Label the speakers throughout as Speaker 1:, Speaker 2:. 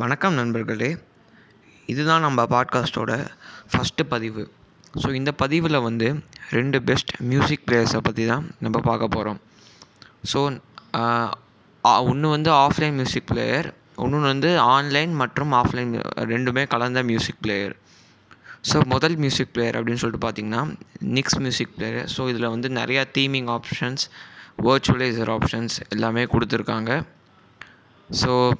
Speaker 1: வணக்கம் நண்பர்களே. இதுதான் நம்ம பாட்காஸ்ட்டோட ஃபஸ்ட்டு பதிவு. ஸோ இந்த பதிவில் வந்து ரெண்டு பெஸ்ட் மியூசிக் பிளேயர்ஸை பற்றி தான் நம்ம பார்க்க போகிறோம் ஸோ ஒன்று வந்து ஆஃப்லைன் மியூசிக் பிளேயர் ஒன்று வந்து ஆன்லைன் மற்றும் ஆஃப்லைன் ரெண்டுமே கலந்த மியூசிக் பிளேயர் ஸோ முதல் மியூசிக் பிளேயர் அப்படின்னு சொல்லிட்டு பார்த்தீங்கன்னா நிக்ஸ் மியூசிக் பிளேயர் ஸோ இதில் வந்து நிறையா தீமிங் ஆப்ஷன்ஸ் வேர்ச்சுவலைசர் ஆப்ஷன்ஸ் எல்லாமே கொடுத்துருக்காங்க. ஸோ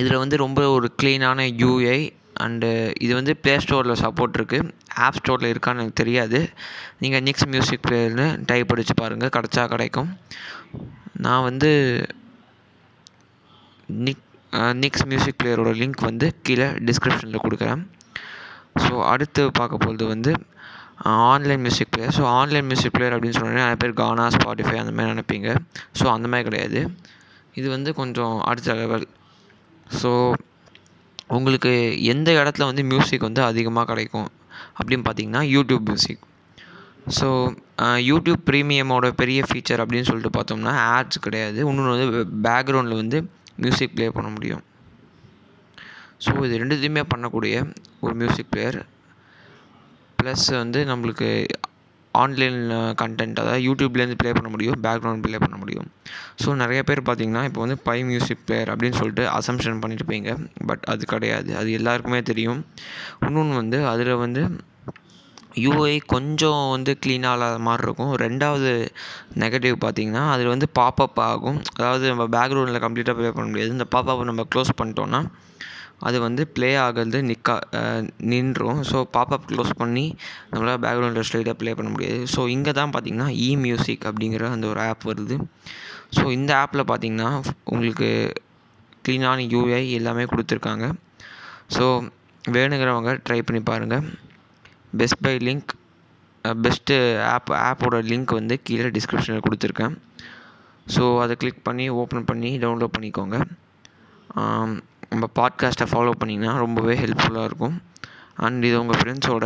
Speaker 1: இதில் வந்து ரொம்ப ஒரு க்ளீனான யூஐ அண்டு இது வந்து ப்ளே ஸ்டோரில் சப்போர்ட் இருக்குது ஆப் ஸ்டோரில் இருக்கான்னு எனக்கு தெரியாது. நீங்கள் நிக்ஸ் மியூசிக் பிளேயர்னு டைப் அடித்து பாருங்கள் கிடச்சா கிடைக்கும். நான் வந்து நிக் நிக்ஸ் மியூசிக் பிளேயரோட லிங்க் வந்து கீழே டிஸ்கிரிப்ஷனில் கொடுக்குறேன். ஸோ அடுத்து பார்க்க போகிறது வந்து online music player so online music player அப்படின்னு சொன்னோடனே நிறைய பேர் கானா ஸ்பாட்டிஃபை அந்த மாதிரி நினைப்பீங்க. ஸோ அந்த மாதிரி கிடையாது. இது வந்து கொஞ்சம் அடுத்த லெவல் ஸோ உங்களுக்கு எந்த இடத்துல வந்து மியூசிக் வந்து அதிகமாக கிடைக்கும் அப்படின்னு பார்த்தீங்கன்னா யூடியூப் மியூசிக் ஸோ யூடியூப் ப்ரீமியமோட பெரிய ஃபீச்சர் அப்படின்னு சொல்லிட்டு பார்த்தோம்னா ஆட்ஸ் கிடையாது. இன்னொன்று வந்து பேக்ரவுண்டில் வந்து மியூசிக் ப்ளே பண்ண முடியும். ஸோ இது ரெண்டுத்தையுமே பண்ணக்கூடிய ஒரு மியூசிக் பிளேயர் ப்ளஸ் வந்து நம்மளுக்கு ஆன்லைன் கண்டென்ட் uh, அதாவது யூடியூப்லேருந்து ப்ளே பண்ண முடியும் பேக்ரவுண்ட் ப்ளே பண்ண முடியும். ஸோ நிறைய பேர் பார்த்திங்கன்னா இப்போ வந்து பை மியூசிக் பிளேயர் அப்படின்னு சொல்லிட்டு அசம்ஷன் பண்ணியிருப்பீங்க பட் அது கிடையாது. அது எல்லாருக்குமே தெரியும். இன்னொன்று வந்து அதில் வந்து யூஐ கொஞ்சம் வந்து க்ளீனாக இல்லாத மாதிரி இருக்கும். ரெண்டாவது நெகட்டிவ் பார்த்திங்கன்னா அதில் வந்து பாப்பப் ஆகும். அதாவது நம்ம பேக்ரவுண்டில் கம்ப்ளீட்டாக ப்ளே பண்ண முடியாது. இந்த பாப்பப் நம்ம க்ளோஸ் பண்ணிட்டோன்னா அது வந்து ப்ளே ஆகிறது நிற்கா நின்றும். ஸோ பாப்அப் க்ளோஸ் பண்ணி நம்மளால் பேக்ரவுண்டில் ஸ்ட்ரைட்டாக ப்ளே பண்ண முடியாது. ஸோ இங்கே தான் பார்த்திங்கன்னா இ மியூசிக் அப்படிங்கிற அந்த ஒரு ஆப் வருது. ஸோ இந்த ஆப்பில் பார்த்திங்கன்னா உங்களுக்கு க்ளீனான யூஐ எல்லாமே கொடுத்துருக்காங்க. ஸோ வேணுங்கிறவங்க ட்ரை பண்ணி பாருங்கள் best buy link best app ஆப்போட லிங்க் வந்து கீழே டிஸ்கிரிப்ஷனில் கொடுத்துருக்கேன். ஸோ அதை கிளிக் பண்ணி ஓப்பன் பண்ணி டவுன்லோட் பண்ணிக்கோங்க. நம்ம பாட்காஸ்ட்டை ஃபாலோ பண்ணிங்கன்னா ரொம்பவே ஹெல்ப்ஃபுல்லாக இருக்கும். அண்ட் இதை உங்கள் ஃப்ரெண்ட்ஸோட